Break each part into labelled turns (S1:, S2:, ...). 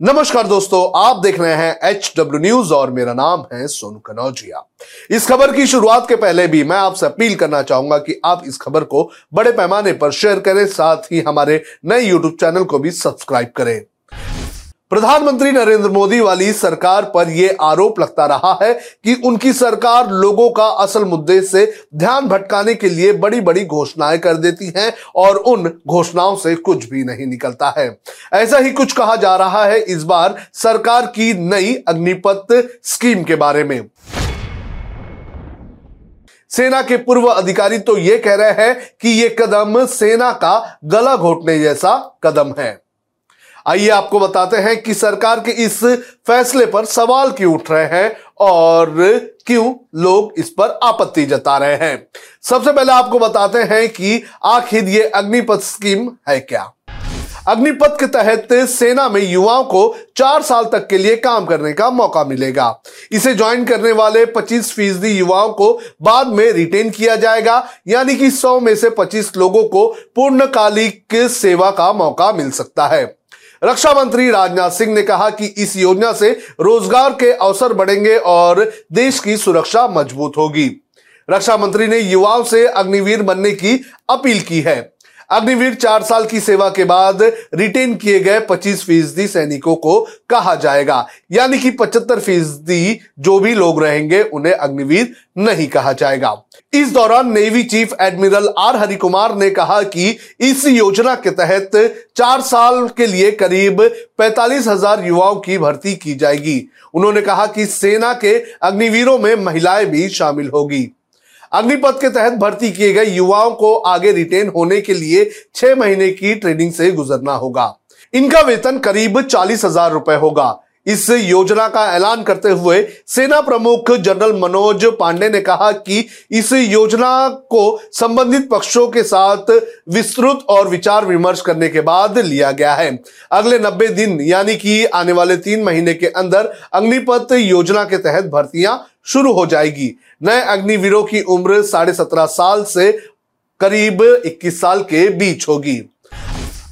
S1: नमस्कार दोस्तों, आप देख रहे हैं एच डब्ल्यू न्यूज़ और मेरा नाम है सोनू कनौजिया। इस खबर की शुरुआत के पहले भी मैं आपसे अपील करना चाहूँगा कि आप इस खबर को बड़े पैमाने पर शेयर करें, साथ ही हमारे नए यूट्यूब चैनल को भी सब्सक्राइब करें। प्रधानमंत्री नरेंद्र मोदी वाली सरकार पर यह आरोप लगता रहा है कि उनकी सरकार लोगों का असल मुद्दे से ध्यान भटकाने के लिए बड़ी बड़ी घोषणाएँ कर देती है और उन घोषणाओं से कुछ भी नहीं निकलता है। ऐसा ही कुछ कहा जा रहा है इस बार सरकार की नई अग्निपथ स्कीम के बारे में। सेना के पूर्व अधिकारी तो ये कह रहे हैं कि ये कदम सेना का गला घोटने जैसा कदम है। आइए आपको बताते हैं कि सरकार के इस फैसले पर सवाल क्यों उठ रहे हैं और क्यों लोग इस पर आपत्ति जता रहे हैं। सबसे पहले आपको बताते हैं कि आखिर ये अग्निपथ स्कीम है क्या? अग्निपथ के तहत सेना में युवाओं को चार साल तक के लिए काम करने का मौका मिलेगा। इसे ज्वाइन करने वाले 25 फ़ीसदी युवाओं को बाद में रिटेन किया जाएगा, यानी कि 100 में से 25 लोगों को पूर्णकालिक सेवा का मौका मिल सकता है। रक्षा मंत्री राजनाथ सिंह ने कहा कि इस योजना से रोज़गार के अवसर बढ़ेंगे और देश की सुरक्षा मज़बूत होगी। रक्षा मंत्री ने युवाओं से अग्निवीर बनने की अपील की है। अग्निवीर चार साल की सेवा के बाद रिटेन किए गए 25 फ़ीसदी सैनिकों को कहा जाएगा। यानी कि 75 फ़ीसदी जो भी लोग रहेंगे, उन्हें अग्निवीर नहीं कहा जाएगा। इस दौरान navy chief admiral R Harikumar ने कहा कि इस योजना के तहत चार साल के लिए करीब पैतालीस हज़ार युवाओं की भर्ती की जाएगी। उन्होंने कहा कि सेना के अग्निवीरों में महिलाएँ भी शामिल होगी। अग्निपथ के तहत भर्ती किए गए युवाओं को आगे रिटेन होने के लिए छह महीने की ट्रेनिंग से गुजरना होगा। इनका वेतन करीब चालीस हज़ार रुपए होगा। इस योजना का ऐलान करते हुए सेना प्रमुख जनरल मनोज पांडे ने कहा कि इस योजना को संबंधित पक्षों के साथ विस्तृत और विचार विमर्श करने के बाद लिया गया है। अगले 90 दिन, यानी कि आने वाले तीन महीने के अंदर, अग्निपथ योजना के तहत भर्तियाँ शुरू हो जाएगी। नए अग्निवीरों की उम्र साढ़े सत्रह साल से करीब 21 साल के बीच होगी।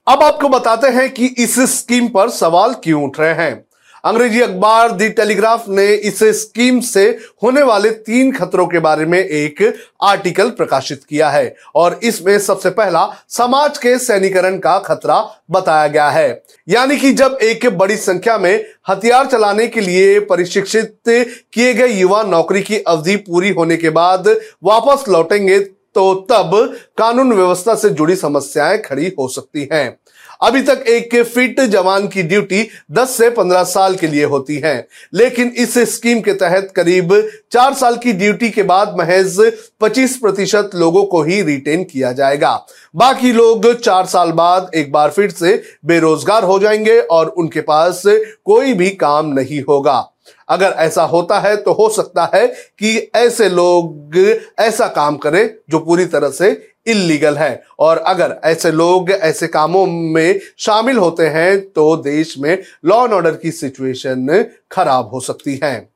S1: अब आपको बताते हैं कि इस स्कीम पर सवाल क्यों उठ रहे हैं। अंग्रेज़ी अखबार दी टेलीग्राफ ने इस स्कीम से होने वाले तीन खतरों के बारे में एक आर्टिकल प्रकाशित किया है और इसमें सबसे पहला, समाज के सैनिकरण का खतरा बताया गया है। यानी कि जब एक बड़ी संख्या में हथियार चलाने के लिए प्रशिक्षित किए गए युवा नौकरी की अवधि पूरी होने के बाद वापस लौटेंगे तो तब कानून व्यवस्था से जुड़ी समस्याएँ खड़ी हो सकती हैं। अभी तक एक फिट जवान की ड्यूटी 10 से 15 साल के लिए होती है, लेकिन इस स्कीम के तहत करीब चार साल की ड्यूटी के बाद महज 25 प्रतिशत लोगों को ही रिटेन किया जाएगा। बाकी लोग चार साल बाद एक बार फिर से बेरोजगार हो जाएँगे और उनके पास कोई भी काम नहीं होगा। अगर ऐसा होता है तो हो सकता है कि ऐसे लोग ऐसा काम करें जो पूरी तरह से इलीगल है। और अगर ऐसे लोग ऐसे कामों में शामिल होते हैं तो देश में लॉ एंड ऑर्डर की सिचुएशन खराब हो सकती है।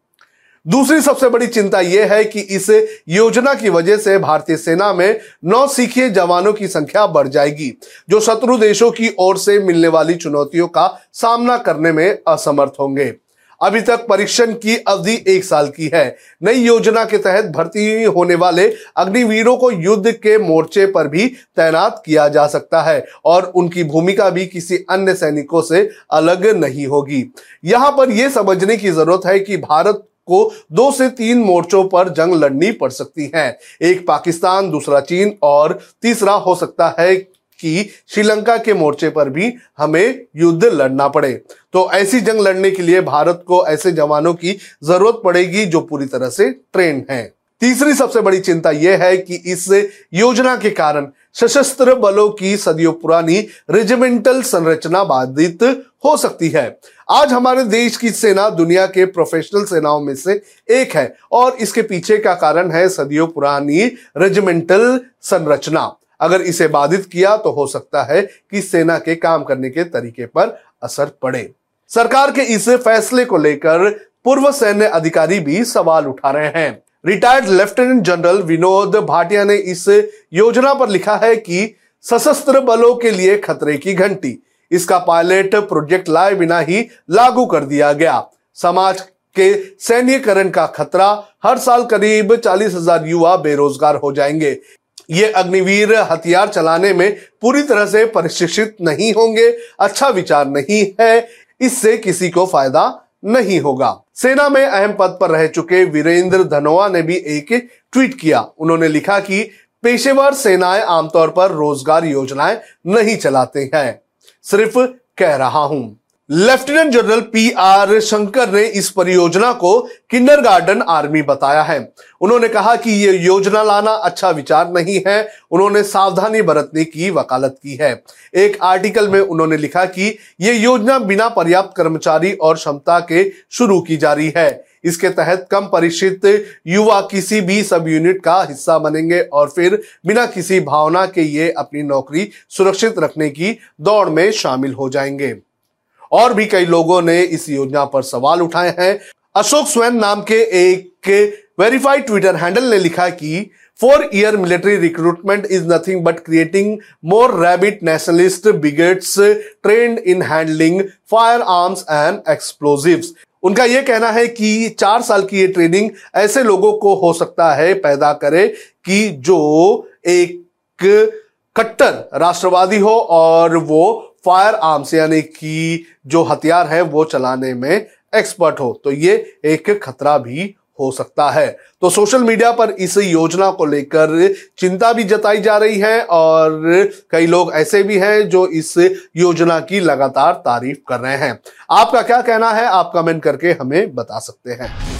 S1: दूसरी सबसे बड़ी चिंता यह है कि इस योजना की वजह से भारतीय सेना में नौ सीखे जवानों की संख्या बढ़ जाएगी, जो शत्रु देशों की ओर से मिलने वाली चुनौतियों का सामना करने में असमर्थ होंगे। अभी तक परीक्षण की अवधि एक साल की है। नई योजना के तहत भर्ती होने वाले अग्निवीरों को युद्ध के मोर्चे पर भी तैनात किया जा सकता है और उनकी भूमिका भी किसी अन्य सैनिकों से अलग नहीं होगी। यहाँ पर यह समझने की ज़रूरत है कि भारत को दो से तीन मोर्चों पर जंग लड़नी पड़ सकती है। एक पाकिस्तान, दूसरा चीन और तीसरा हो सकता है कि श्रीलंका के मोर्चे पर भी हमें युद्ध लड़ना पड़े। तो ऐसी जंग लड़ने के लिए भारत को ऐसे जवानों की ज़रूरत पड़ेगी जो पूरी तरह से ट्रेन है। तीसरी सबसे बड़ी चिंता यह है कि इस योजना के कारण सशस्त्र बलों की सदियों पुरानी रेजिमेंटल संरचना बाधित हो सकती है। आज हमारे देश की सेना दुनिया के प्रोफेशनल सेनाओं में से एक है और इसके पीछे का कारण है सदियों पुरानी रेजिमेंटल संरचना। अगर इसे बाधित किया तो हो सकता है कि सेना के काम करने के तरीके पर असर पड़े। सरकार के इस फैसले को लेकर पूर्व सैन्य अधिकारी भी सवाल उठा रहे हैं। Retired lieutenant general Vinod Bhatia ने इस योजना पर लिखा है कि सशस्त्र बलों के लिए खतरे की घंटी। इसका पायलट प्रोजेक्ट लाए बिना ही लागू कर दिया गया। समाज के सैन्यकरण का खतरा, हर साल करीब चालीस हज़ार युवा बेरोजगार हो जाएँगे। ये अग्निवीर हथियार चलाने में पूरी तरह से प्रशिक्षित नहीं होंगे। अच्छा विचार नहीं है। इससे किसी को फ़ायदा नहीं होगा। सेना में अहम पद पर रह चुके वीरेंद्र धनोआ ने भी एक ट्वीट किया। उन्होंने लिखा कि पेशेवर सेनाएँ आमतौर पर रोज़गार योजनाएँ नहीं चलाते हैं। सिर्फ़ कह रहा हूँ। Lieutenant general P R Shankar ने इस परियोजना को किंडरगार्टन आर्मी बताया है। उन्होंने कहा कि यह योजना लाना अच्छा विचार नहीं है। उन्होंने सावधानी बरतने की वकालत की है। एक आर्टिकल में उन्होंने लिखा कि यह योजना बिना पर्याप्त कर्मचारी और क्षमता के शुरू की जा रही है। इसके तहत कम परिचित युवा किसी भी सब यूनिट का हिस्सा बनेंगे और फिर बिना किसी भावना के ये अपनी नौकरी सुरक्षित रखने की दौड़ में शामिल हो जाएँगे। और भी कई लोगों ने इस योजना पर सवाल उठाए हैं। अशोक स्वयं नाम के एक वेरीफाइड ट्विटर हैंडल ने लिखा कि, four year military recruitment is nothing but creating more rabbit nationalist bigots trained in handling firearms and explosives. उनका यह कहना है कि चार साल की ये ट्रेनिंग ऐसे लोगों को हो सकता है पैदा करे कि जो एक कट्टर, राष्ट्रवादी हो और वो फायर आर्म्स, यानी कि जो हथियार है, वो चलाने में एक्सपर्ट हो तो ये एक खतरा भी हो सकता है। तो सोशल मीडिया पर इस योजना को लेकर चिंता भी जताई जा रही है, और कई लोग ऐसे भी हैं जो इस योजना की लगातार तारीफ़ कर रहे हैं। आपका क्या कहना है? आप कमेंट करके हमें बता सकते हैं।